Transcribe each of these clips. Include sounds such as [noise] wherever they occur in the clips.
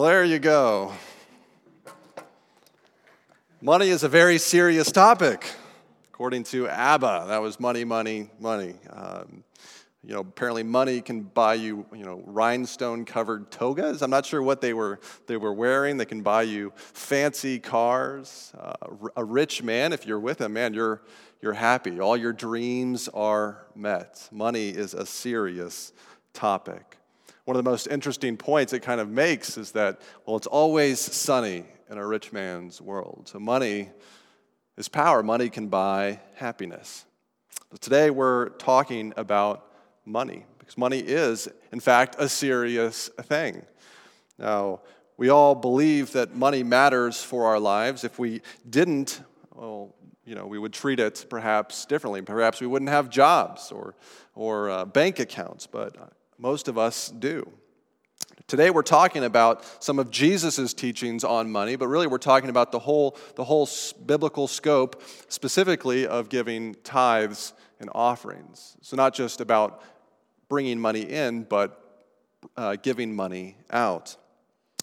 there you go. Money is a very serious topic, according to ABBA. That was money, money, money. Um, you know, apparently money can buy you, you know, rhinestone-covered togas. I'm not sure what they were they were wearing. They can buy you fancy cars. Uh, a rich man, if you're with him, man, you're you're happy. All your dreams are met. Money is a serious topic. One of the most interesting points it kind of makes is that, well, it's always sunny in a rich man's world. So money is power. Money can buy happiness. But today we're talking about money because money is, in fact, a serious thing. Now, we all believe that money matters for our lives. If we didn't, well, you know, we would treat it perhaps differently. Perhaps we wouldn't have jobs or, or uh, bank accounts, but most of us do. Today we're talking about some of Jesus' teachings on money, but really we're talking about the whole, the whole biblical scope, specifically of giving tithes and offerings. So, not just about bringing money in, but uh, giving money out.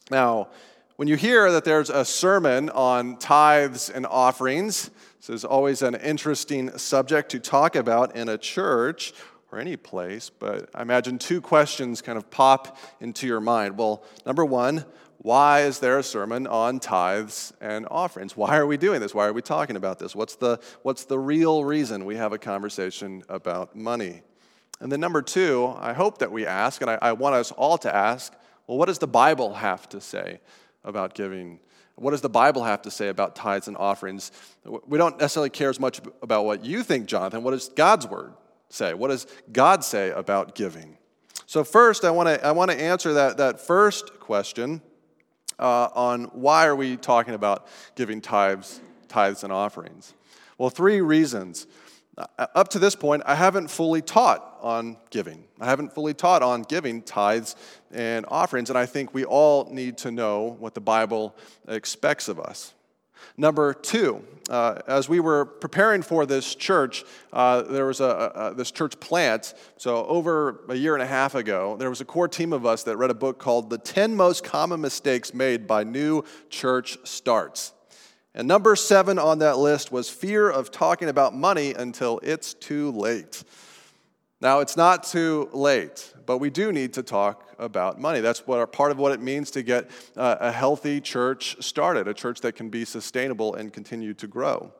Now, when you hear that there's a sermon on tithes and offerings, this is always an interesting subject to talk about in a church or any place, but I imagine two questions kind of pop into your mind. Well, number one, why is there a sermon on tithes and offerings? Why are we doing this? Why are we talking about this? What's the, what's the real reason we have a conversation about money? And then, number two, I hope that we ask, and I, I want us all to ask, well, what does the Bible have to say about giving? What does the Bible have to say about tithes and offerings? We don't necessarily care as much about what you think, Jonathan. What does God's word say? What does God say about giving? So, first, I want to I want to answer that, that first question uh, on why are we talking about giving tithes, tithes and offerings? Well, three reasons. Uh, up to this point, I haven't fully taught on giving. I haven't fully taught on giving tithes and offerings, and I think we all need to know what the Bible expects of us. Number two, uh, as we were preparing for this church, uh, there was a, a, this church plant. So, over a year and a half ago, there was a core team of us that read a book called The 10 Most Common Mistakes Made by New Church Starts. And number seven on that list was fear of talking about money until it's too late. Now, it's not too late, but we do need to talk about money. That's what part of what it means to get uh, a healthy church started, a church that can be sustainable and continue to grow.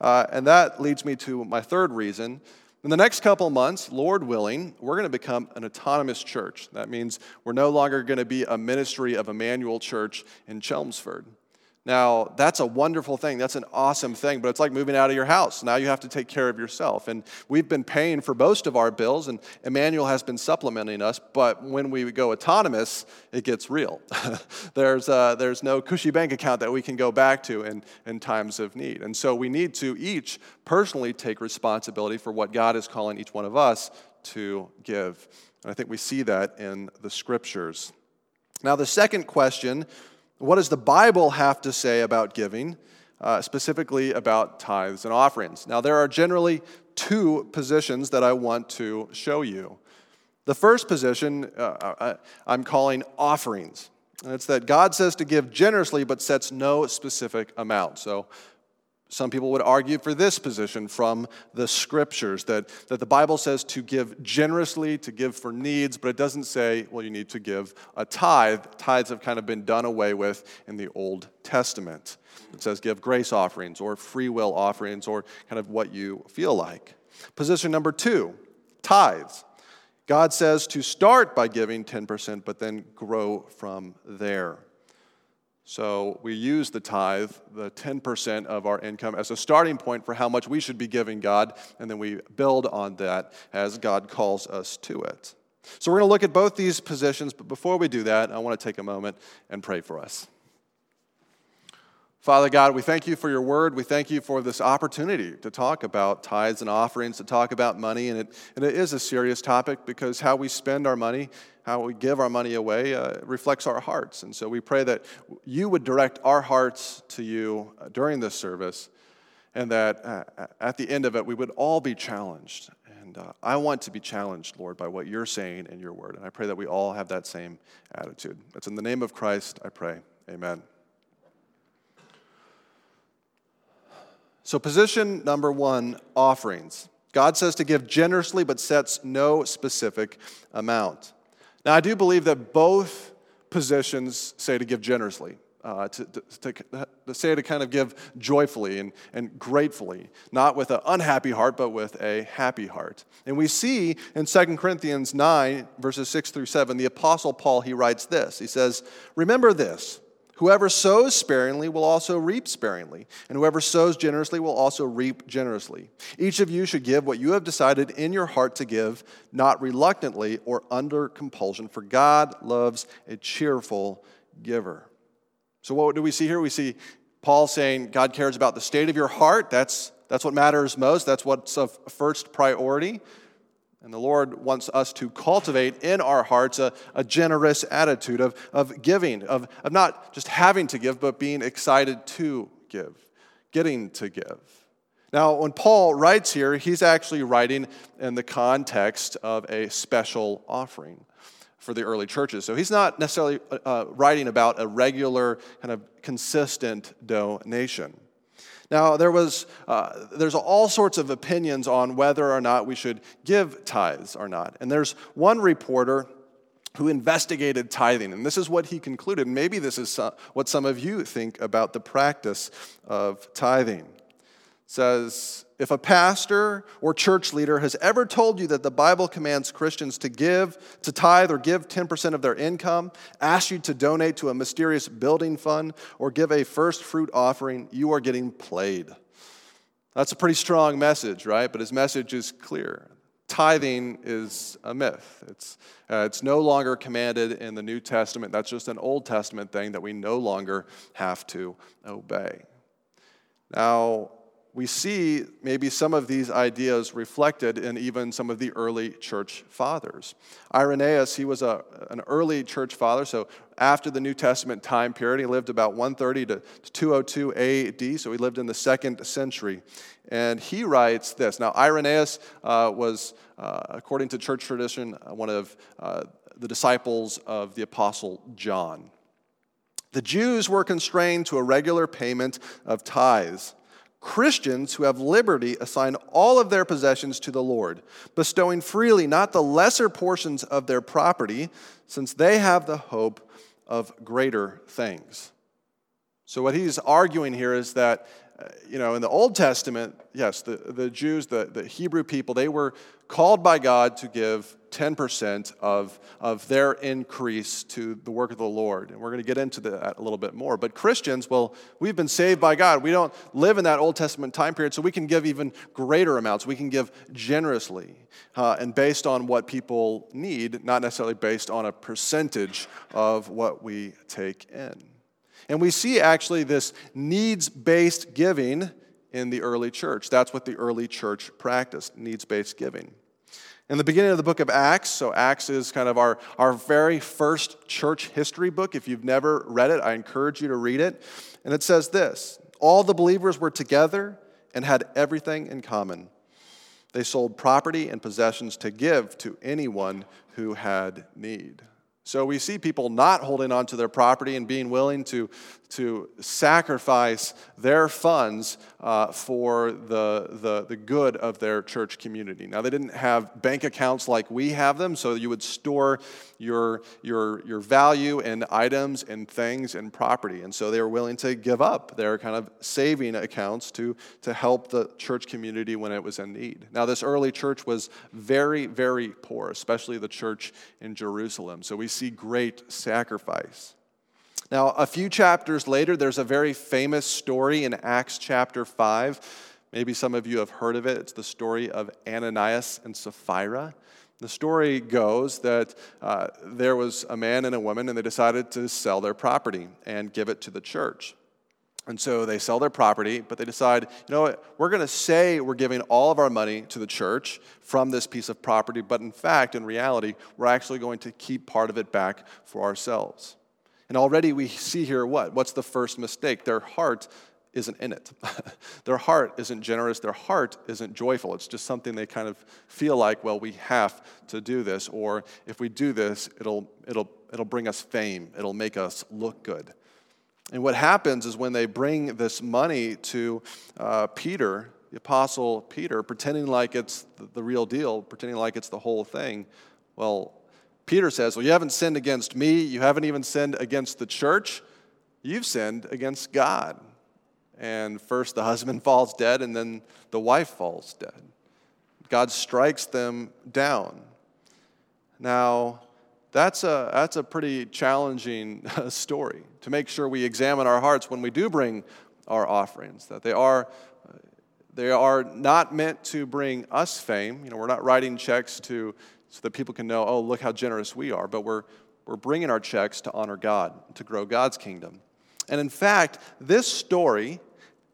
Uh, and that leads me to my third reason. In the next couple months, Lord willing, we're going to become an autonomous church. That means we're no longer going to be a ministry of Emmanuel Church in Chelmsford. Now, that's a wonderful thing. That's an awesome thing, but it's like moving out of your house. Now you have to take care of yourself. And we've been paying for most of our bills, and Emmanuel has been supplementing us. But when we go autonomous, it gets real. [laughs] there's, uh, there's no cushy bank account that we can go back to in, in times of need. And so we need to each personally take responsibility for what God is calling each one of us to give. And I think we see that in the scriptures. Now, the second question what does the Bible have to say about giving, uh, specifically about tithes and offerings? Now, there are generally two positions that I want to show you. The first position uh, uh I'm calling offerings. And it's that God says to give generously but sets no specific amount. So some people would argue for this position from the scriptures that, that the Bible says to give generously, to give for needs, but it doesn't say, well, you need to give a tithe. Tithes have kind of been done away with in the Old Testament. It says give grace offerings or free will offerings or kind of what you feel like. Position number two tithes. God says to start by giving 10%, but then grow from there. So we use the tithe, the 10% of our income, as a starting point for how much we should be giving God, and then we build on that as God calls us to it. So we're going to look at both these positions, but before we do that, I want to take a moment and pray for us. Father God, we thank you for your word. We thank you for this opportunity to talk about tithes and offerings, to talk about money. And it, and it is a serious topic because how we spend our money, how we give our money away, uh, reflects our hearts. And so we pray that you would direct our hearts to you uh, during this service and that uh, at the end of it, we would all be challenged And uh, I want to be challenged, Lord, by what you're saying in your word. And I pray that we all have that same attitude. It's in the name of Christ I pray. Amen. So, position number one offerings. God says to give generously, but sets no specific amount. Now, I do believe that both positions say to give generously uh, to, to, to, say to kind of give joyfully and, and gratefully, not with an unhappy heart, but with a happy heart. And we see in 2 Corinthians 9, verses 6 through 7, the Apostle Paul, he writes this. He says, Remember this. Whoever sows sparingly will also reap sparingly, and whoever sows generously will also reap generously. Each of you should give what you have decided in your heart to give, not reluctantly or under compulsion, for God loves a cheerful giver. So, what do we see here? We see Paul saying God cares about the state of your heart. That's, that's what matters most, that's what's of first priority. And the Lord wants us to cultivate in our hearts a, a generous attitude of, of giving, of, of not just having to give, but being excited to give, getting to give. Now, when Paul writes here, he's actually writing in the context of a special offering for the early churches. So he's not necessarily uh, uh, writing about a regular, kind of consistent donation. Now, there was, uh, there's all sorts of opinions on whether or not we should give tithes or not. And there's one reporter who investigated tithing, and this is what he concluded. Maybe this is what some of you think about the practice of tithing. Says, if a pastor or church leader has ever told you that the Bible commands Christians to give, to tithe, or give 10% of their income, ask you to donate to a mysterious building fund, or give a first fruit offering, you are getting played. That's a pretty strong message, right? But his message is clear. Tithing is a myth. It's, uh, it's no longer commanded in the New Testament. That's just an Old Testament thing that we no longer have to obey. Now, we see maybe some of these ideas reflected in even some of the early church fathers. Irenaeus, he was a, an early church father, so after the New Testament time period, he lived about 130 to 202 AD, so he lived in the second century. And he writes this. Now, Irenaeus uh, was, uh, according to church tradition, uh, one of uh, the disciples of the Apostle John. The Jews were constrained to a regular payment of tithes. Christians who have liberty assign all of their possessions to the Lord, bestowing freely not the lesser portions of their property, since they have the hope of greater things. So, what he's arguing here is that uh, you know, in the Old Testament, yes, the, the Jews, the, the Hebrew people, they were called by God to give 10% of, of their increase to the work of the Lord. And we're going to get into that a little bit more. But Christians, well, we've been saved by God. We don't live in that Old Testament time period, so we can give even greater amounts. We can give generously uh, and based on what people need, not necessarily based on a percentage of what we take in. And we see actually this needs based giving in the early church. That's what the early church practiced needs based giving. In the beginning of the book of Acts, so Acts is kind of our, our very first church history book. If you've never read it, I encourage you to read it. And it says this All the believers were together and had everything in common. They sold property and possessions to give to anyone who had need. So we see people not holding on to their property and being willing to, to sacrifice their funds uh, for the, the, the good of their church community. Now, they didn't have bank accounts like we have them, so you would store your, your, your value in items and things and property. And so they were willing to give up their kind of saving accounts to, to help the church community when it was in need. Now, this early church was very, very poor, especially the church in Jerusalem. So we see great sacrifice. Now, a few chapters later, there's a very famous story in Acts chapter 5. Maybe some of you have heard of it. It's the story of Ananias and Sapphira. The story goes that uh, there was a man and a woman, and they decided to sell their property and give it to the church. And so they sell their property, but they decide, you know what, we're going to say we're giving all of our money to the church from this piece of property, but in fact, in reality, we're actually going to keep part of it back for ourselves. And already we see here what? What's the first mistake? Their heart isn't in it. [laughs] their heart isn't generous. Their heart isn't joyful. It's just something they kind of feel like, well, we have to do this, or if we do this, it'll, it'll, it'll bring us fame, it'll make us look good. And what happens is when they bring this money to uh, Peter, the apostle Peter, pretending like it's the, real deal, pretending like it's the whole thing, well, Peter says, Well, you haven't sinned against me, you haven't even sinned against the church, you've sinned against God. And first the husband [laughs] falls dead, and then the wife falls dead. God strikes them down. Now, that's a, that's a pretty challenging [laughs] uh, story to make sure we examine our hearts when we do bring our offerings, that they are, uh, they are not meant to bring us fame. You know, we're not writing checks to, so that people can know, oh, look how generous we are, but we're, we're bringing our checks to honor God, to grow God's kingdom. And in fact, this story,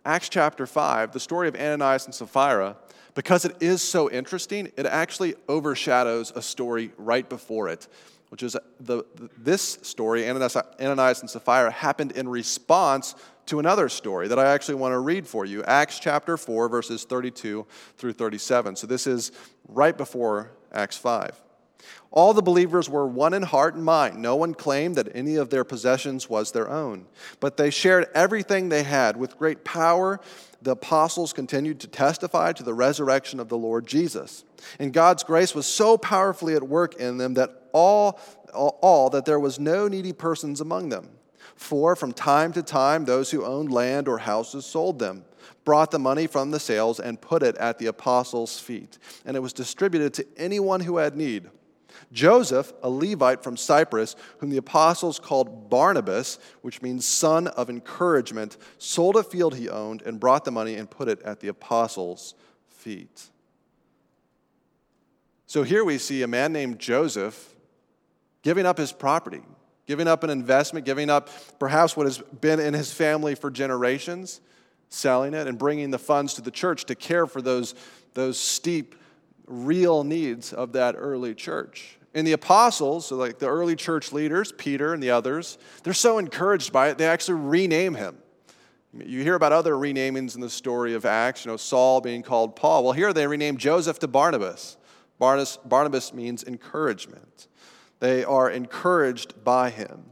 Acts chapter 5, the story of Ananias and Sapphira, because it is so interesting, it actually overshadows a story right before it, which is the, this story, Ananias, and Sapphira, happened in response to another story that I actually want to read for you Acts chapter 4, verses 32 through 37. So this is right before Acts 5. All the believers were one in heart and mind. No one claimed that any of their possessions was their own, but they shared everything they had. With great power, the apostles continued to testify to the resurrection of the Lord Jesus. And God's grace was so powerfully at work in them that all, all, that there was no needy persons among them. For from time to time, those who owned land or houses sold them, brought the money from the sales, and put it at the apostles' feet. And it was distributed to anyone who had need. Joseph, a Levite from Cyprus, whom the apostles called Barnabas, which means son of encouragement, sold a field he owned and brought the money and put it at the apostles' feet. So here we see a man named Joseph giving up his property, giving up an investment, giving up perhaps what has been in his family for generations, selling it and bringing the funds to the church to care for those, those steep, real needs of that early church. And the apostles, so like the early church leaders, Peter and the others, they're so encouraged by it, they actually rename him. You hear about other renamings in the story of Acts, you know, Saul being called Paul. Well, here they renamed Joseph to Barnabas. Barnabas, Barnabas means encouragement. They are encouraged by him.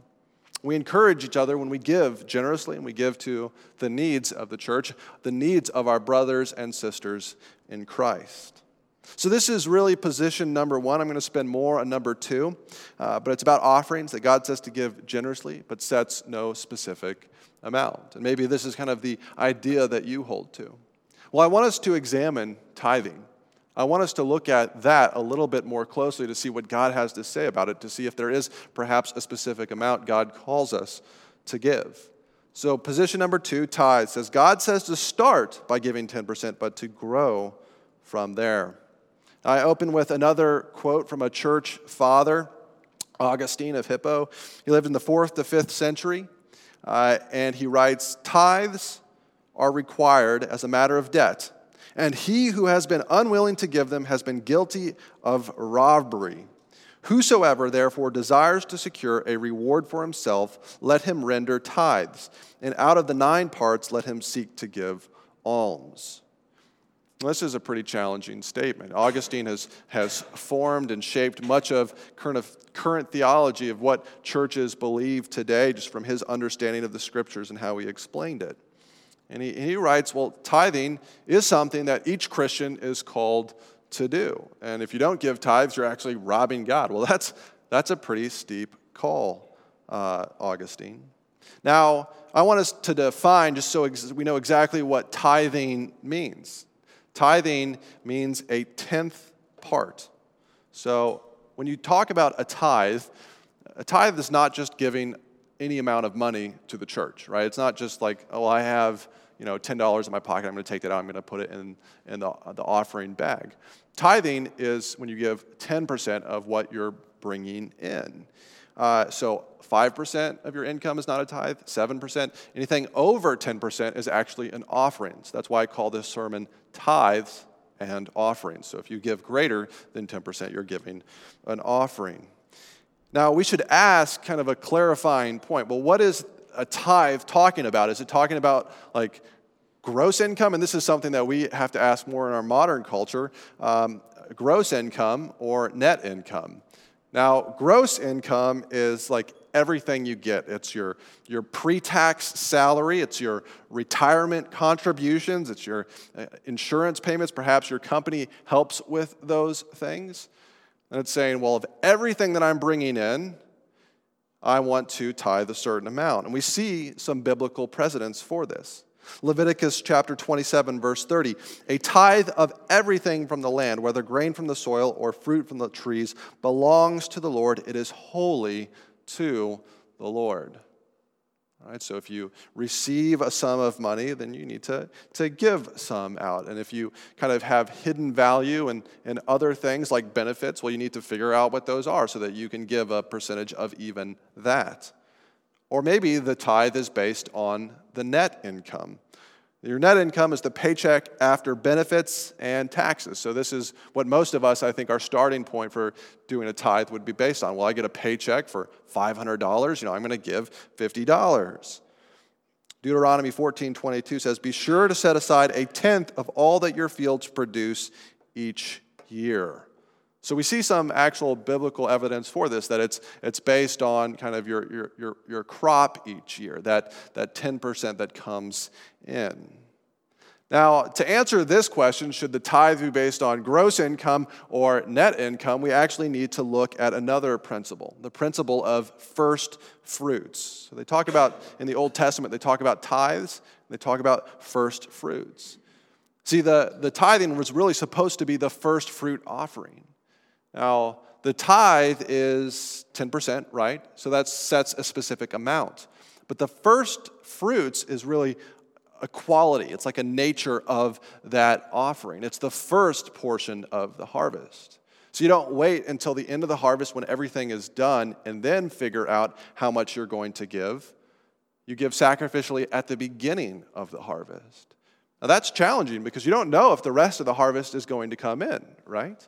We encourage each other when we give generously and we give to the needs of the church, the needs of our brothers and sisters in Christ. So, this is really position number one. I'm going to spend more on number two, uh, but it's about offerings that God says to give generously, but sets no specific amount. And maybe this is kind of the idea that you hold to. Well, I want us to examine tithing. I want us to look at that a little bit more closely to see what God has to say about it, to see if there is perhaps a specific amount God calls us to give. So, position number two, tithe, says God says to start by giving 10%, but to grow from there. I open with another quote from a church father, Augustine of Hippo. He lived in the fourth to fifth century, uh, and he writes Tithes are required as a matter of debt and he who has been unwilling to give them has been guilty of robbery. Whosoever therefore desires to secure a reward for himself, let him render tithes, and out of the nine parts, let him seek to give alms. This is a pretty challenging statement. Augustine has, has formed and shaped much of current, of current theology of what churches believe today, just from his understanding of the scriptures and how he explained it. And he, he writes, well, tithing is something that each Christian is called to do. And if you don't give tithes, you're actually robbing God. Well, that's, that's a pretty steep call, uh, Augustine. Now, I want us to define, just so we know exactly what tithing means. Tithing means a tenth part. So, when you talk about a tithe, a tithe is not just giving any amount of money to the church, right? It's not just like, oh, I have you know, $10 in my pocket, I'm going to take that out, I'm going to put it in, in the, the offering bag. Tithing is when you give 10% of what you're bringing in. Uh, so 5% of your income is not a tithe, 7%. Anything over 10% is actually an offering. So that's why I call this sermon tithes and offerings. So if you give greater than 10%, you're giving an offering. Now, we should ask kind of a clarifying point. Well, what is a tithe talking about? Is it talking about like gross income, and this is something that we have to ask more in our modern culture um, gross income or net income. Now, gross income is like everything you get. It's your, your pre tax salary, it's your retirement contributions, it's your uh, insurance payments. Perhaps your company helps with those things. And it's saying, well, of everything that I'm bringing in, I want to tithe a certain amount. And we see some biblical precedents for this. Leviticus chapter 27, verse 30. A tithe of everything from the land, whether grain from the soil or fruit from the trees, belongs to the Lord. It is holy to the Lord. All right, so if you receive a sum of money, then you need to, to give some out. And if you kind of have hidden value and, and other things like benefits, well, you need to figure out what those are so that you can give a percentage of even that. Or maybe the tithe is based on the net income. Your net income is the paycheck after benefits and taxes. So, this is what most of us, I think, our starting point for doing a tithe would be based on. Well, I get a paycheck for $500, you know, I'm going to give $50. Deuteronomy 14 22 says, Be sure to set aside a tenth of all that your fields produce each year. So we see some actual biblical evidence for this, that it's, it's based on kind of your, your, your, your crop each year, that, that 10% that comes in. Now, to answer this question, should the tithe be based on gross income or net income, we actually need to look at another principle, the principle of first fruits. So they talk about, in the Old Testament, they talk about tithes, they talk about first fruits. See, the, the tithing was really supposed to be the first fruit offering. Now, the tithe is 10%, right? So that sets a specific amount. But the first fruits is really a quality, it's like a nature of that offering. It's the first portion of the harvest. So you don't wait until the end of the harvest when everything is done and then figure out how much you're going to give. You give sacrificially at the beginning of the harvest. Now that's challenging because you don't know if the rest of the harvest is going to come in, right?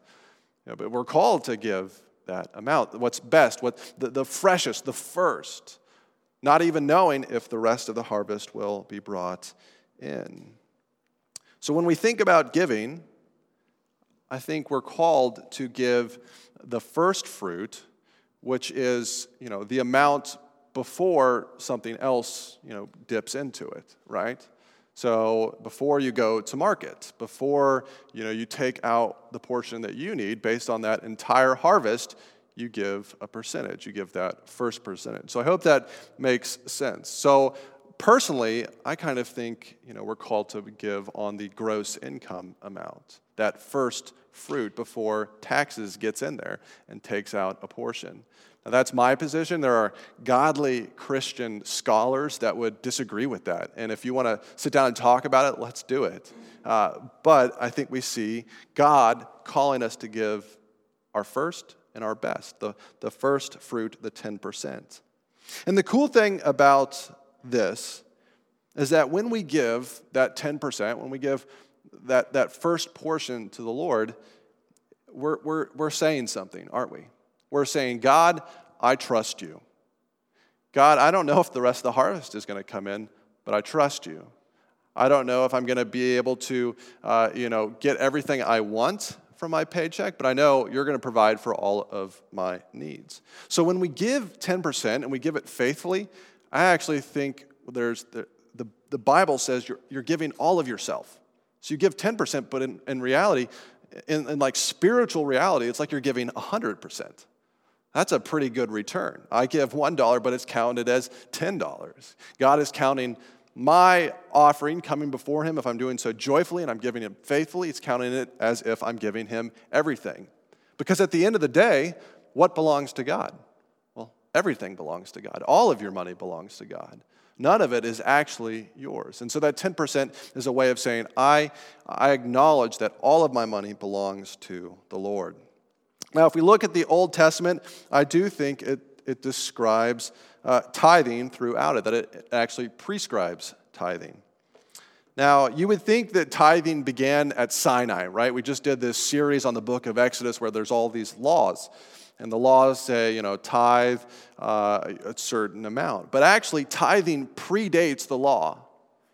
Know, but we're called to give that amount. What's best, what the, the freshest, the first, not even knowing if the rest of the harvest will be brought in. So when we think about giving, I think we're called to give the first fruit, which is, you know, the amount before something else, you know, dips into it, right? So before you go to market, before you know you take out the portion that you need based on that entire harvest, you give a percentage. You give that first percentage. So I hope that makes sense. So personally, I kind of think you know we're called to give on the gross income amount, that first fruit before taxes gets in there and takes out a portion. Now, that's my position. There are godly Christian scholars that would disagree with that. And if you want to sit down and talk about it, let's do it. Uh, but I think we see God calling us to give our first and our best, the, the first fruit, the 10%. And the cool thing about this is that when we give that 10%, when we give that, that first portion to the Lord, we're, we're, we're saying something, aren't we? We're saying, God, I trust you. God, I don't know if the rest of the harvest is going to come in, but I trust you. I don't know if I'm going to be able to, uh, you know, get everything I want from my paycheck, but I know you're going to provide for all of my needs. So when we give 10% and we give it faithfully, I actually think there's the, the, the Bible says you're, you're giving all of yourself. So you give 10%, but in, in reality, in, in like spiritual reality, it's like you're giving 100%. That's a pretty good return. I give $1, but it's counted as $10. God is counting my offering coming before Him if I'm doing so joyfully and I'm giving Him faithfully. It's counting it as if I'm giving Him everything. Because at the end of the day, what belongs to God? Well, everything belongs to God. All of your money belongs to God. None of it is actually yours. And so that 10% is a way of saying, I, I acknowledge that all of my money belongs to the Lord. Now, if we look at the Old Testament, I do think it, it describes uh, tithing throughout it, that it actually prescribes tithing. Now, you would think that tithing began at Sinai, right? We just did this series on the book of Exodus where there's all these laws. And the laws say, you know, tithe uh, a certain amount. But actually, tithing predates the law.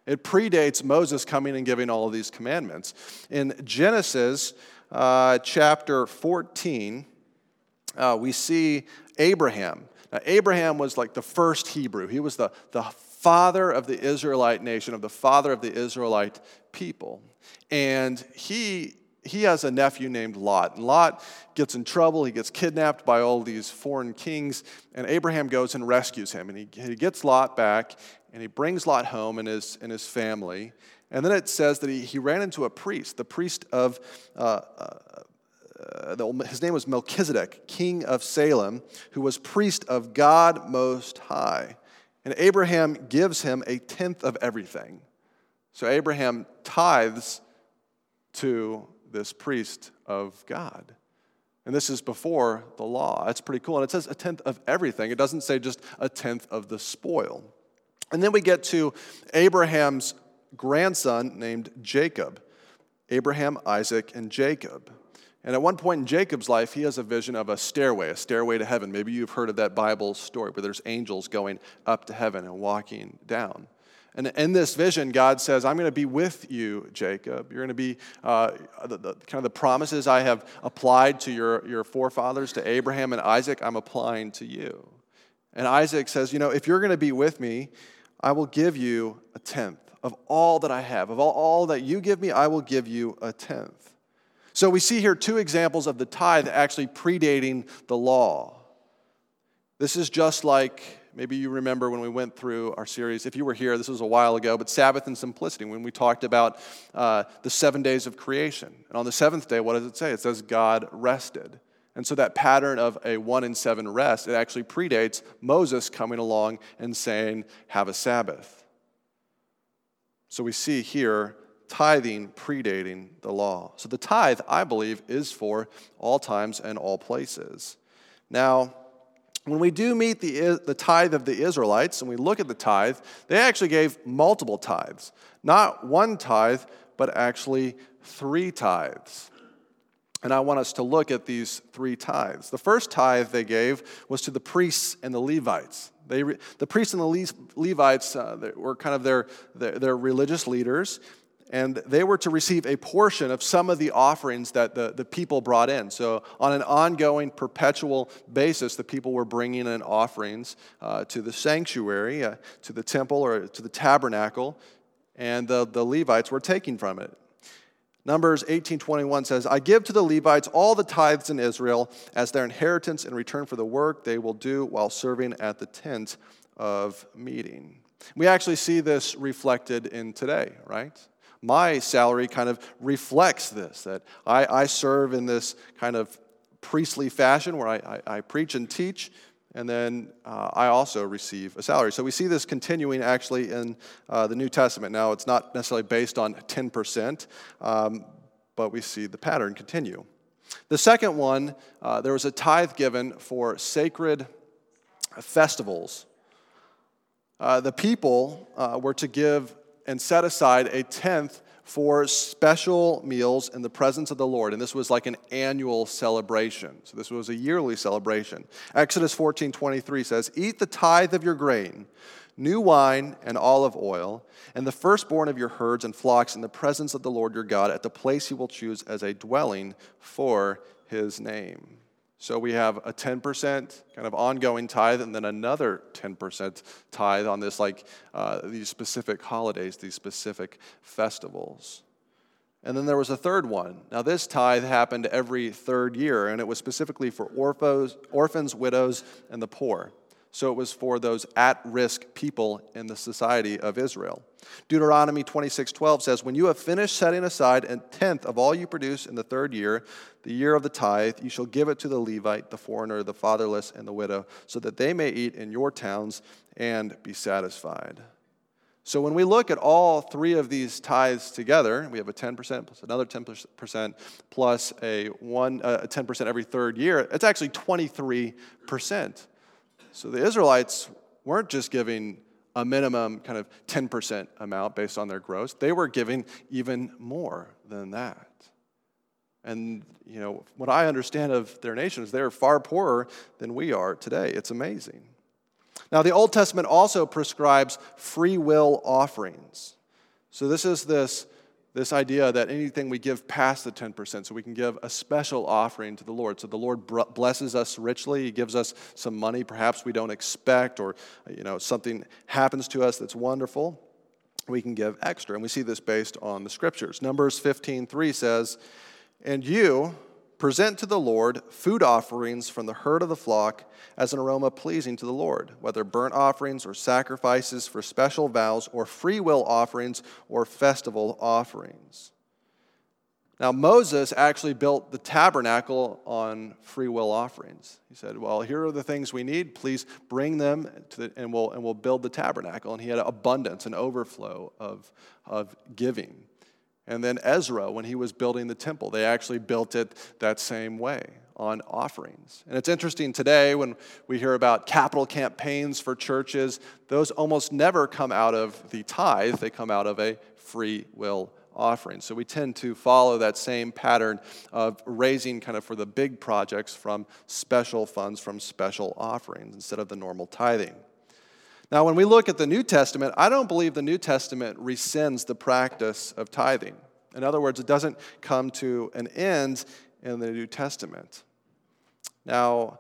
It predates Moses coming and giving all of these commandments. In Genesis uh, chapter 14, uh, we see Abraham. Now, Abraham was like the first Hebrew. He was the, the father of the Israelite nation, of the father of the Israelite people. And he, he has a nephew named Lot. And Lot gets in trouble. He gets kidnapped by all these foreign kings. And Abraham goes and rescues him. And he, he gets Lot back and he brings Lot home and his, and his family. And then it says that he, he ran into a priest, the priest of uh, uh, uh, his name was Melchizedek, king of Salem, who was priest of God Most High. And Abraham gives him a tenth of everything. So Abraham tithes to this priest of God. And this is before the law. That's pretty cool. And it says a tenth of everything, it doesn't say just a tenth of the spoil. And then we get to Abraham's grandson named Jacob Abraham, Isaac, and Jacob. And at one point in Jacob's life, he has a vision of a stairway, a stairway to heaven. Maybe you've heard of that Bible story where there's angels going up to heaven and walking down. And in this vision, God says, I'm going to be with you, Jacob. You're going to be uh, the, the, kind of the promises I have applied to your, your forefathers, to Abraham and Isaac, I'm applying to you. And Isaac says, You know, if you're going to be with me, I will give you a tenth of all that I have. Of all, all that you give me, I will give you a tenth. So we see here two examples of the tithe actually predating the law. This is just like maybe you remember when we went through our series. If you were here, this was a while ago, but Sabbath and simplicity, when we talked about uh, the seven days of creation. And on the seventh day, what does it say? It says God rested. And so that pattern of a one in seven rest, it actually predates Moses coming along and saying, have a Sabbath. So we see here tithing predating the law. So the tithe, I believe, is for all times and all places. Now, when we do meet the, the tithe of the Israelites and we look at the tithe, they actually gave multiple tithes. Not one tithe, but actually three tithes. And I want us to look at these three tithes. The first tithe they gave was to the priests and the Levites. They, the priests and the Levites uh, were kind of their, their, their religious leaders, and they were to receive a portion of some of the offerings that the, the people brought in. So, on an ongoing, perpetual basis, the people were bringing in offerings uh, to the sanctuary, uh, to the temple, or to the tabernacle, and the, the Levites were taking from it. Numbers 18:21 says, "I give to the Levites all the tithes in Israel as their inheritance in return for the work they will do while serving at the tent of meeting." We actually see this reflected in today, right? My salary kind of reflects this that I, I serve in this kind of priestly fashion where I, I, I preach and teach, and then uh, I also receive a salary. So we see this continuing actually in uh, the New Testament. Now, it's not necessarily based on 10%, um, but we see the pattern continue. The second one, uh, there was a tithe given for sacred festivals. Uh, the people uh, were to give and set aside a tenth for special meals in the presence of the Lord. And this was like an annual celebration. So this was a yearly celebration. Exodus 14 23 says, Eat the tithe of your grain, new wine and olive oil, and the firstborn of your herds and flocks in the presence of the Lord your God at the place he will choose as a dwelling for his name. So we have a 10% kind of ongoing tithe and then another 10% tithe on this, like uh, these specific holidays, these specific festivals. And then there was a third one. Now, this tithe happened every third year, and it was specifically for orphos, orphans, widows, and the poor. So it was for those at risk people in the society of Israel. Deuteronomy 26:12 says, When you have finished setting aside a tenth of all you produce in the third year, the year of the tithe, you shall give it to the Levite, the foreigner, the fatherless, and the widow, so that they may eat in your towns and be satisfied. So when we look at all three of these tithes together, we have a 10% plus another 10% plus a, one, uh, a 10% every third year, it's actually 23%. So the Israelites weren't just giving a minimum kind of 10% amount based on their gross, they were giving even more than that. And, you know, what I understand of their nation is they're far poorer than we are today. It's amazing. Now, the Old Testament also prescribes free will offerings. So, this is this, this idea that anything we give past the 10%, so we can give a special offering to the Lord. So, the Lord blesses us richly. He gives us some money perhaps we don't expect, or you know, something happens to us that's wonderful. We can give extra. And we see this based on the scriptures. Numbers 15 3 says, And you, Present to the Lord food offerings from the herd of the flock as an aroma pleasing to the Lord, whether burnt offerings or sacrifices for special vows or free will offerings or festival offerings. Now, Moses actually built the tabernacle on free will offerings. He said, Well, here are the things we need. Please bring them, the, and, we'll, and we'll build the tabernacle. And he had abundance and overflow of, of giving. And then Ezra, when he was building the temple, they actually built it that same way on offerings. And it's interesting today when we hear about capital campaigns for churches, those almost never come out of the tithe, they come out of a free will offering. So we tend to follow that same pattern of raising kind of for the big projects from special funds, from special offerings instead of the normal tithing. Now, when we look at the New Testament, I don't believe the New Testament rescinds the practice of tithing. In other words, it doesn't come to an end in the New Testament. Now,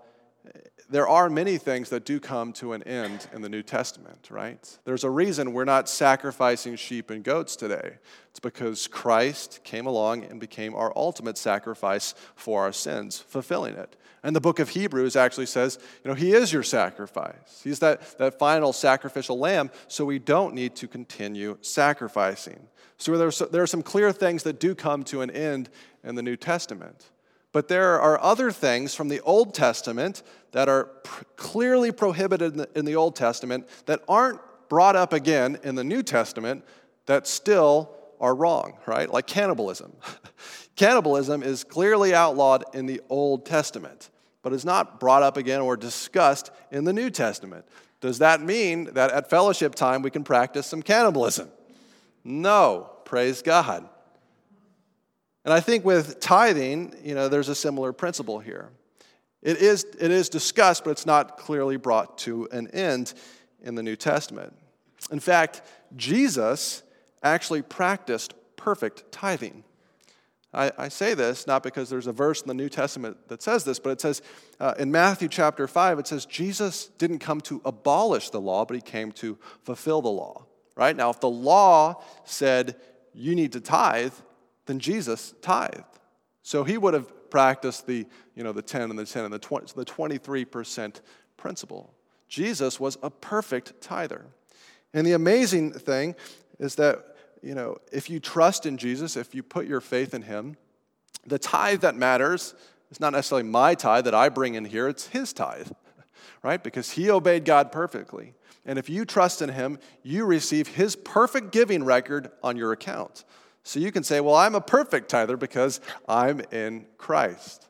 there are many things that do come to an end in the New Testament, right? There's a reason we're not sacrificing sheep and goats today. It's because Christ came along and became our ultimate sacrifice for our sins, fulfilling it. And the book of Hebrews actually says, you know, He is your sacrifice. He's that, that final sacrificial lamb, so we don't need to continue sacrificing. So there there are some clear things that do come to an end in the New Testament. But there are other things from the Old Testament that are pr- clearly prohibited in the, in the Old Testament that aren't brought up again in the New Testament that still are wrong, right? Like cannibalism. [laughs] cannibalism is clearly outlawed in the Old Testament, but is not brought up again or discussed in the New Testament. Does that mean that at fellowship time we can practice some cannibalism? No, praise God. And I think with tithing, you know, there's a similar principle here. It is, it is discussed, but it's not clearly brought to an end in the New Testament. In fact, Jesus actually practiced perfect tithing. I, I, say this not because there's a verse in the New Testament that says this, but it says uh, in Matthew chapter 5, it says Jesus didn't come to abolish the law, but he came to fulfill the law. Right? Now, if the law said you need to tithe, then Jesus tithed. So he would have practiced the, you know, the 10 and the 10 and the 20, the 23% principle. Jesus was a perfect tither. And the amazing thing is that, you know, if you trust in Jesus, if you put your faith in him, the tithe that matters is not necessarily my tithe that I bring in here, it's his tithe, [laughs] right? Because he obeyed God perfectly. And if you trust in him, you receive his perfect giving record on your account. So you can say, Well, I'm a perfect tither because I'm in Christ.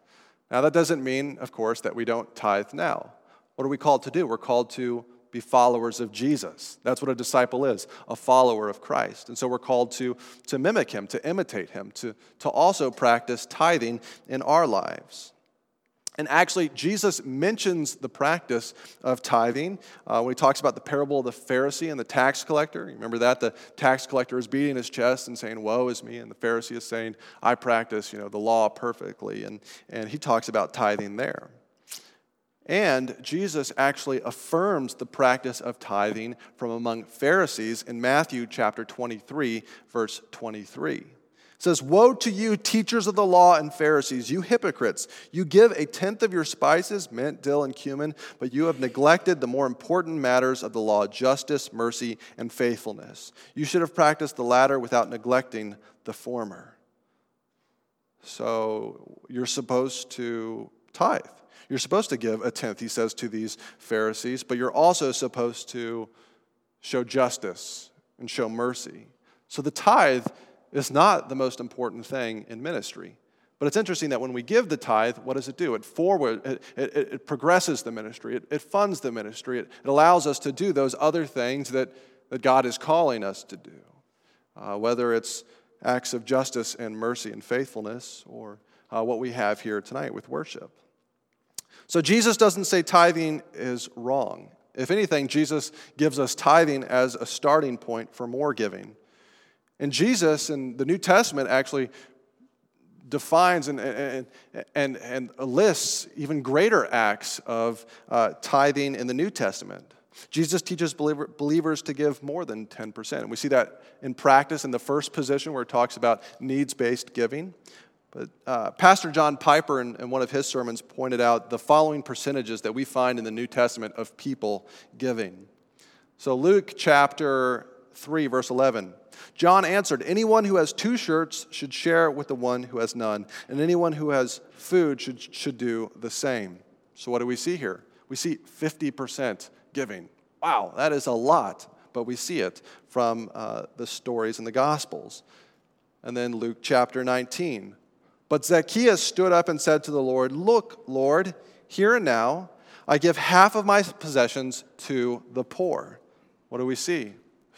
Now, that doesn't mean, of course, that we don't tithe now. What are we called to do? We're called to be followers of Jesus. That's what a disciple is, a follower of Christ. And so we're called to, to mimic him, to imitate him, to, to also practice tithing in our lives. And actually, Jesus mentions the practice of tithing uh, when he talks about the parable of the Pharisee and the tax collector. You Remember that? The tax collector is beating his chest and saying, Woe is me. And the Pharisee is saying, I practice you know, the law perfectly. And, and he talks about tithing there. And Jesus actually affirms the practice of tithing from among Pharisees in Matthew chapter 23, verse 23 says, Woe to you, teachers of the law and Pharisees, you hypocrites! You give a tenth of your spices, mint, dill, and cumin, but you have neglected the more important matters of the law justice, mercy, and faithfulness. You should have practiced the latter without neglecting the former. So you're supposed to tithe. You're supposed to give a tenth, he says to these Pharisees, but you're also supposed to show justice and show mercy. So the tithe is not the most important thing in ministry. But it's interesting that when we give the tithe, what does it do? It forward, it, it, it progresses the ministry, it, it funds the ministry, it, it, allows us to do those other things that, that God is calling us to do. Uh, whether it's acts of justice and mercy and faithfulness, or uh, what we have here tonight with worship. So Jesus doesn't say tithing is wrong. If anything, Jesus gives us tithing as a starting point for more giving. And Jesus in the New Testament actually defines and, and, and, and lists even greater acts of uh, tithing in the New Testament. Jesus teaches believer, believers to give more than 10%. And we see that in practice in the first position where it talks about needs based giving. But uh, Pastor John Piper, in, in one of his sermons, pointed out the following percentages that we find in the New Testament of people giving. So, Luke chapter 3, verse 11. John answered, Anyone who has two shirts should share with the one who has none, and anyone who has food should, should do the same. So, what do we see here? We see 50% giving. Wow, that is a lot, but we see it from uh, the stories in the Gospels. And then Luke chapter 19. But Zacchaeus stood up and said to the Lord, Look, Lord, here and now, I give half of my possessions to the poor. What do we see?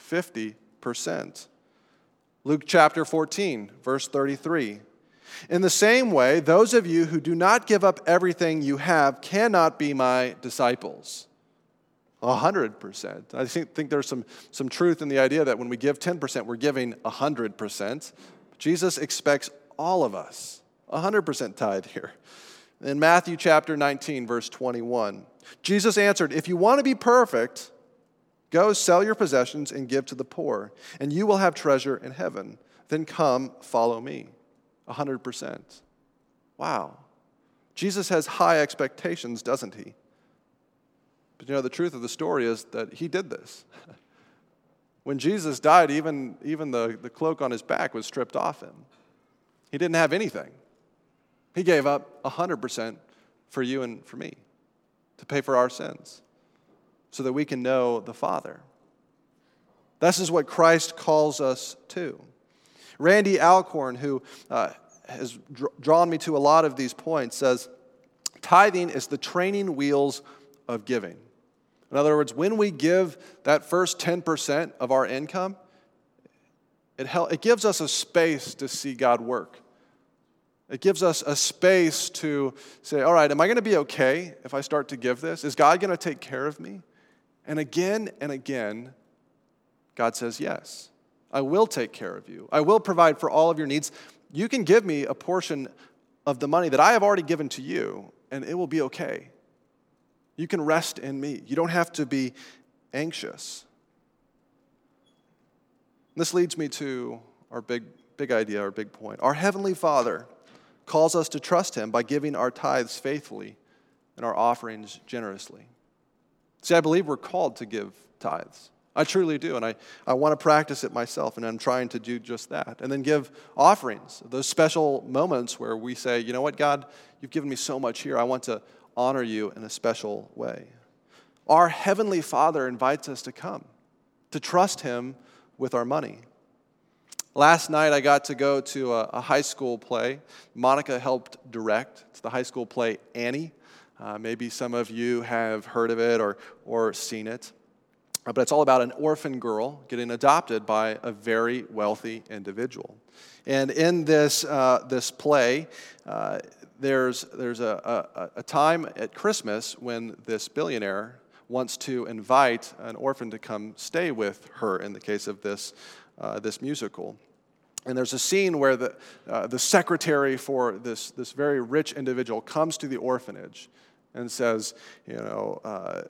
50%. Luke chapter 14, verse 33. In the same way, those of you who do not give up everything you have cannot be my disciples. 100%. I think, think there's some, some truth in the idea that when we give 10%, we're giving 100%. Jesus expects all of us 100% tithe here. In Matthew chapter 19, verse 21, Jesus answered, If you want to be perfect, go sell your possessions and give to the poor, and you will have treasure in heaven. Then come, follow me. 100%. Wow. Jesus has high expectations, doesn't he? But you know, the truth of the story is that he did this. [laughs] when Jesus died, even, even the, the cloak on his back was stripped off him. He didn't have anything. He gave up 100% for you and for me to pay for our sins so that we can know the Father. This is what Christ calls us to. Randy Alcorn, who uh, has dr- drawn me to a lot of these points, says tithing is the training wheels of giving. In other words, when we give that first 10% of our income, it, hel- it gives us a space to see God work. It gives us a space to say, all right, am I going to be okay if I start to give this? Is God going to take care of me? And again and again, God says, yes, I will take care of you. I will provide for all of your needs. You can give me a portion of the money that I have already given to you, and it will be okay. You can rest in me. You don't have to be anxious. This leads me to our big, big idea, our big point. Our Heavenly Father calls us to trust Him by giving our tithes faithfully and our offerings generously. See, I believe we're called to give tithes. I truly do, and I, I want to practice it myself, and I'm trying to do just that. And then give offerings, those special moments where we say, you know what, God, you've given me so much here. I want to honor you in a special way. Our Heavenly Father invites us to come, to trust Him with our money. Last night, I got to go to a, a, high school play. Monica helped direct. It's the high school play Annie. Uh, maybe some of you have heard of it or, or seen it. Uh, but it's all about an orphan girl getting adopted by a very wealthy individual. And in this, uh, this play, uh, there's, there's a, a, a time at Christmas when this billionaire wants to invite an orphan to come stay with her in the case of this uh, this musical. And there's a scene where the, uh, the secretary for this, this very rich individual comes to the orphanage and says, you know, uh,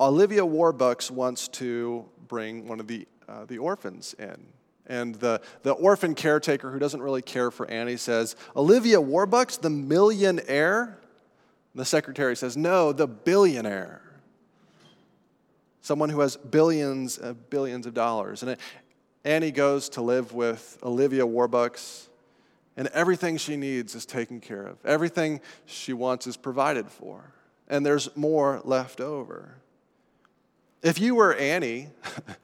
Olivia Warbucks wants to bring one of the, uh, the orphans in. And the, the orphan caretaker who doesn't really care for Annie says, Olivia Warbucks, the millionaire? The secretary says, No, the billionaire. Someone who has billions of billions of dollars. And, it, Annie goes to live with Olivia Warbucks, and everything she needs is taken care of. Everything she wants is provided for, and there's more left over. If you were Annie,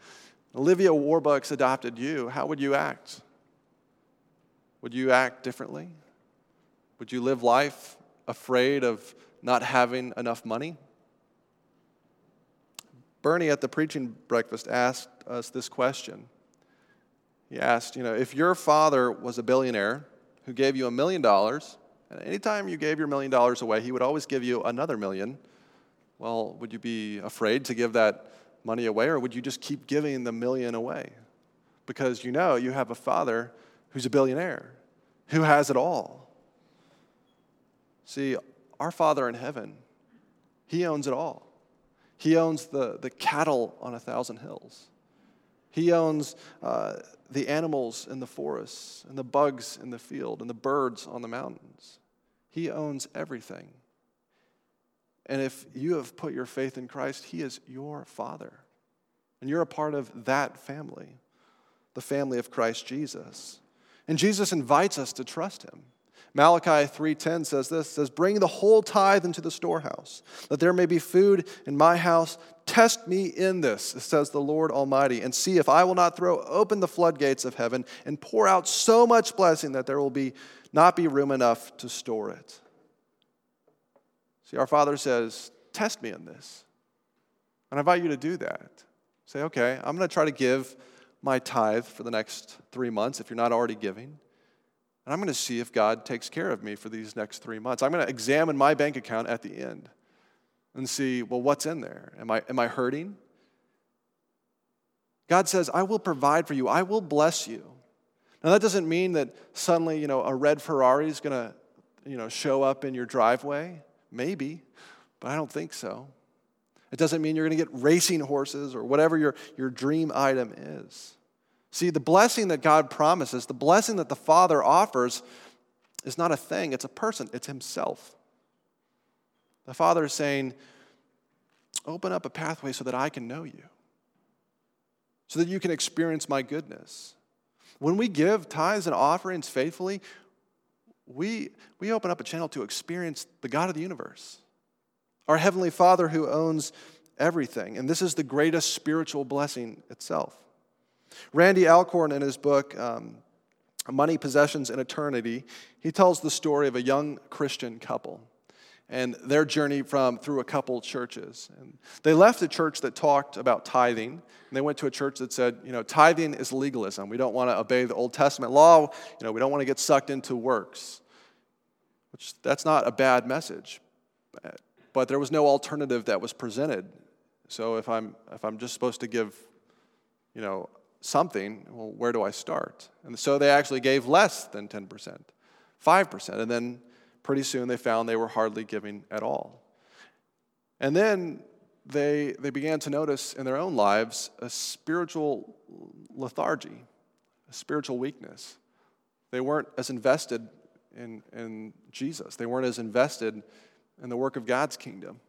[laughs] Olivia Warbucks adopted you, how would you act? Would you act differently? Would you live life afraid of not having enough money? Bernie at the preaching breakfast asked us this question he asked, you know, if your father was a billionaire who gave you a million dollars, and anytime you gave your million dollars away, he would always give you another million, well, would you be afraid to give that money away, or would you just keep giving the million away? because you know you have a father who's a billionaire, who has it all. See, our Father in heaven, He owns it all. He owns the, the cattle on a thousand hills. He owns uh, the animals in the forests, and the bugs in the field, and the birds on the mountains. He owns everything. And if you have put your faith in Christ, He is your Father. And you're a part of that family, the family of Christ Jesus. And Jesus invites us to trust Him. Malachi 3:10 says this says bring the whole tithe into the storehouse that there may be food in my house. Test me in this says the Lord Almighty and see if I will not throw open the floodgates of heaven and pour out so much blessing that there will be not be room enough to store it. See our father says test me in this and I invite you to do that. Say okay I'm going to try to give my tithe for the next 3 months if you're not already giving and I'm going to see if God takes care of me for these next three months. I'm going to examine my bank account at the end and see, well, what's in there? Am I, am I hurting? God says, I will provide for you, I will bless you. Now, that doesn't mean that suddenly, you know, a red Ferrari is going to, you know, show up in your driveway. Maybe, but I don't think so. It doesn't mean you're going to get racing horses or whatever your, your dream item is. See, the blessing that God promises, the blessing that the Father offers, is not a thing, it's a person, it's Himself. The Father is saying, Open up a pathway so that I can know you, so that you can experience my goodness. When we give tithes and offerings faithfully, we, we open up a channel to experience the God of the universe, our Heavenly Father who owns everything. And this is the greatest spiritual blessing itself. Randy Alcorn, in his book, um, Money, Possessions, and Eternity, he tells the story of a young Christian couple and their journey from through a couple churches. And they left a church that talked about tithing, and they went to a church that said, you know, tithing is legalism. We don't want to obey the Old Testament law. You know, we don't want to get sucked into works. Which that's not a bad message, but there was no alternative that was presented. So if I'm if I'm just supposed to give, you know, something, well, where do I start? And so they actually gave less than 10%, 5%. And then pretty soon they found they were hardly giving at all. And then they, they began to notice in their own lives a spiritual lethargy, a spiritual weakness. They weren't as invested in, in Jesus, they weren't as invested in the work of God's kingdom.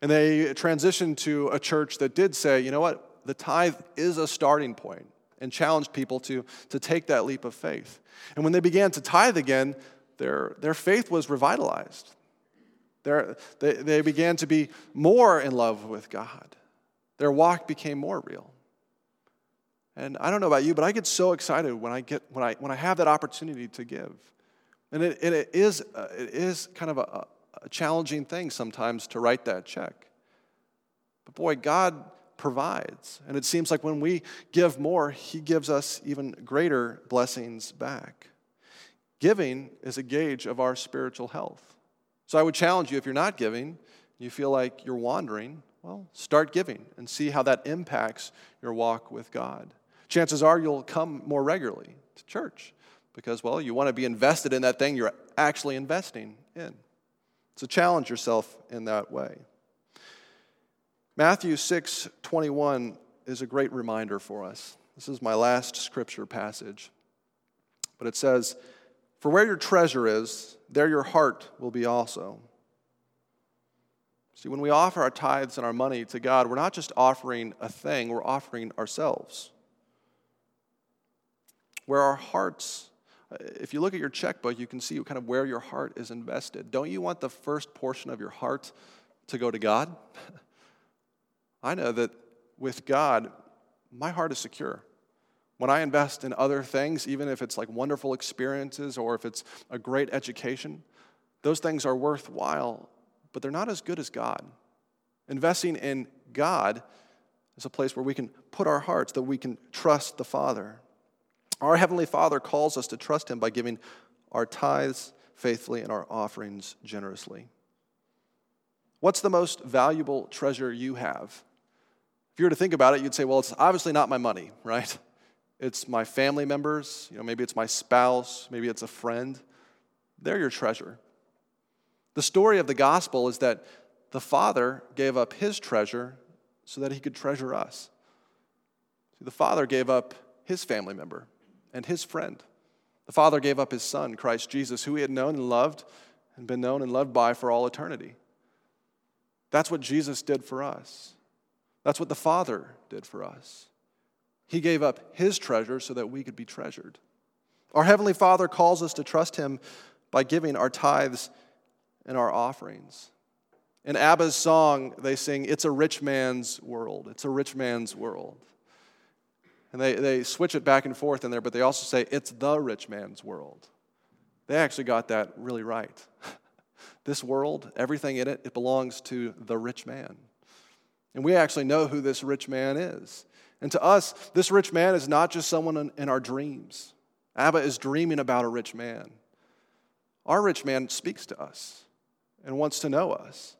And they transitioned to a church that did say, you know what, the tithe is a starting point and challenged people to, to take that leap of faith. And when they began to tithe again, their, their faith was revitalized. Their, they, they began to be more in love with God. Their walk became more real. And I don't know about you, but I get so excited when I, get, when I, when I have that opportunity to give. And it, it, is, uh, it is kind of a, a challenging thing sometimes to write that check. But boy, God provides. And it seems like when we give more, He gives us even greater blessings back. Giving is a gauge of our spiritual health. So I would challenge you if you're not giving, you feel like you're wandering, well, start giving and see how that impacts your walk with God. Chances are you'll come more regularly to church because, well, you want to be invested in that thing you're actually investing in. So challenge yourself in that way. Matthew 6 21 is a great reminder for us. This is my last scripture passage. But it says, For where your treasure is, there your heart will be also. See, when we offer our tithes and our money to God, we're not just offering a thing, we're offering ourselves. Where our hearts, uh, if you look at your checkbook, you can see kind of where your heart is invested. Don't you want the first portion of your heart to go to God? [laughs] I know that with God, my heart is secure. When I invest in other things, even if it's like wonderful experiences or if it's a great education, those things are worthwhile, but they're not as good as God. Investing in God is a place where we can put our hearts, that we can trust the Father. Our Heavenly Father calls us to trust Him by giving our tithes faithfully and our offerings generously. What's the most valuable treasure you have? If you were to think about it, you'd say, well, it's obviously not my money, [laughs] right? it's my family members, you know, maybe it's my spouse, maybe it's a friend. They're your treasure. The story of the gospel is that the Father gave up his treasure so that he could treasure us. See, the Father gave up his family member and his friend. The Father gave up his Son, Christ Jesus, who he had known and loved and been known and loved by for all eternity. That's what Jesus did for us. That's what the Father did for us. He gave up his treasure so that we could be treasured. Our Heavenly Father calls us to trust him by giving our tithes and our offerings. In ABBA's song, they sing, It's a rich man's world. It's a rich man's world. And they, they switch it back and forth in there, but they also say, It's the rich man's world. They actually got that really right. [laughs] this world, everything in it, it belongs to the rich man. And we actually know who this rich man is. And to us, this rich man is not just someone in, our dreams. Abba is dreaming about a rich man. Our rich man speaks to us and wants to know us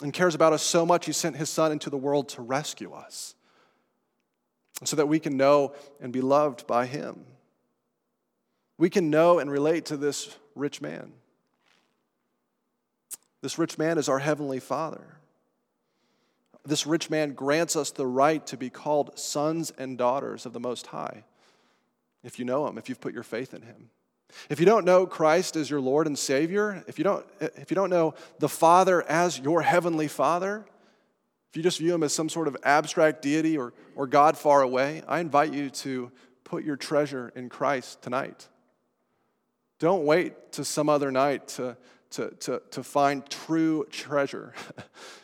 and cares about us so much, he sent his son into the world to rescue us so that we can know and be loved by him. We can know and relate to this rich man. This rich man is our heavenly father. This rich man grants us the right to be called sons and daughters of the Most High if you know him, if you've put your faith in him. If you don't know Christ as your Lord and Savior, if you don't, if you don't know the Father as your heavenly Father, if you just view him as some sort of abstract deity or, or God far away, I invite you to put your treasure in Christ tonight. Don't wait to some other night to, to, to, to find true treasure. [laughs]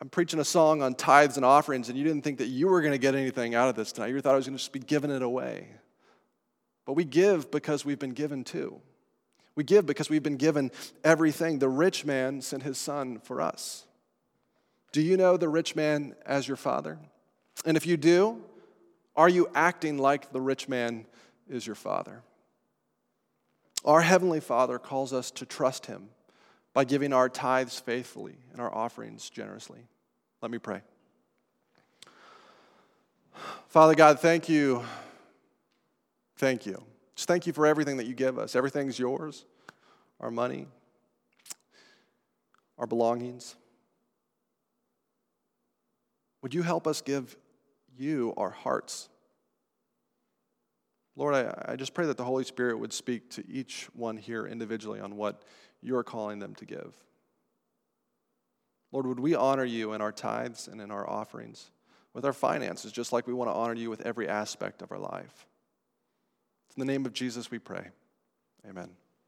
I'm preaching a song on tithes and offerings, and you didn't think that you were going to get anything out of this tonight. You thought I was going to just be giving it away. But we give because we've been given too. We give because we've been given everything. The rich man sent his son for us. Do you know the rich man as your father? And if you do, are you acting like the rich man is your father? Our Heavenly Father calls us to trust Him by giving our tithes faithfully and our offerings generously. Let me pray. Father God, thank you Thank you. Just thank you for everything that you give us. Everything's yours our money, our belongings. Would you help us give you our hearts? Lord, I, I just pray that the Holy Spirit would speak to each one here individually on what you are calling them to give. Lord, would we honor you in our tithes and in our offerings, with our finances, just like we want to honor you with every aspect of our life? In the name of Jesus, we pray. Amen.